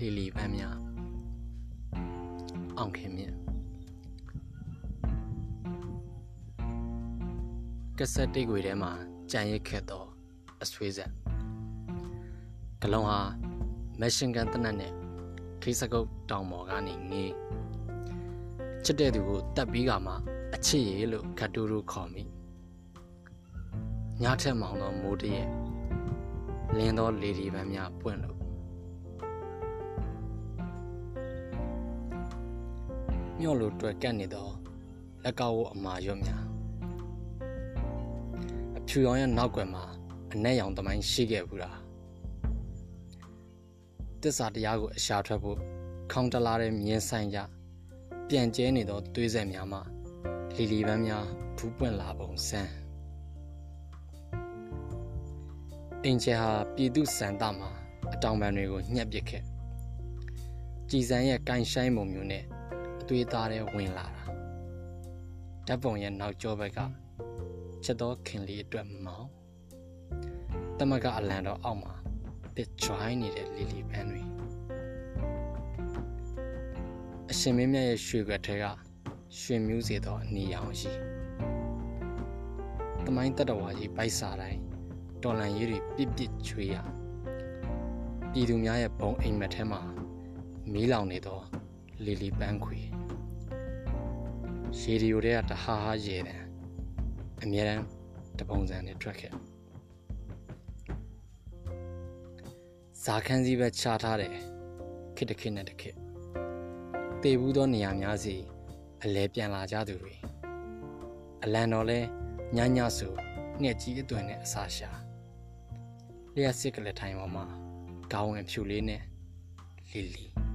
လီလီပန်းများအောင်ခင်မြင့်ကဆက်တိတ်ွေထဲမှာကြံရစ်ခဲ့သောအဆွေးဆက်ဂလုံးဟာမက်ရှင်ကန်တနတ်နဲ့ခိစကုတ်တောင်ပေါ်ကနေငေးချစ်တဲ့သူကိုတတ်ပြီးကမှအချစ်ရည်လို့ခတ်တူတူခေါ်မိညထက်မောင်သောမိုးတရဲ့လင်းသောလေဒီပန်းများပွင့်လို့ မြော့လိုတွေ့ကတ်နေသောလက်ကောက်ဝအမာရွတ်များအဖြူရောင်ရဲ့နောက်ွယ်မှာအနက်ရောင်သမိုင်းရှိခဲ့ဘူးလားတစ္ဆာတရားကိုအရှာထွက်ဖို့ခေါင်းတလားတဲ့မြင်းဆိုင်ကြပြန်ကျဲနေသောသွေးဆက်များမှလီလီပန်းများဖူးပွင့်လာပုံစမ်းအင်ချေဟာပြည်သူစံတမှာအတောင်ပံတွေကိုညှက်ပစ်ခဲ့ကြည်စံရဲ့ကန်ဆိုင်ပုံမျိုးနဲ့အ သွေးသားတွေဝင်လာတာဓာတ်ပုံရဲ့နောက်ကျောဘက်ကချက်တော်ခင်လေးအတွက်မောင်းတမကအလံတော်အောက်မှာတစ် join နေတဲ့လီလီပန်းတွေအရှင်မင်းမြတ်ရဲ့ရွှေခွက်ထဲကရွှေမျိုးစေသောအနီရောင်ရှိတမိုင်းတတဝါကြီးပိုက်စာတိုင်းတော်လန်ရေးတွေပြစ်ပြစ်ချွေးရပြည်သူများရဲ့ဘုံအိမ်မက်ထဲမှာမီးလောင်နေသောလီလီပန်းခွေ ရေဒီယိုတွေကတဟားဟားရေတယ်အမြဲတမ်းတပုံစံနဲ့ထွက်ခဲ့ဇာခန်းစည်းပဲခြားထားတယ်ခစ်တခစ်နဲ့တခစ်တေဘူးသောနေရာများစီအလဲပြန်လာကြသူတွေအလံတော်လဲညညဆူငှက်ကြီးအသွင်နဲ့အစာရှာလျှက်စစ်ကလေးထိုင်ပေါ်မှာခေါင်းဝင်ဖြူလေးနဲ့လီလီ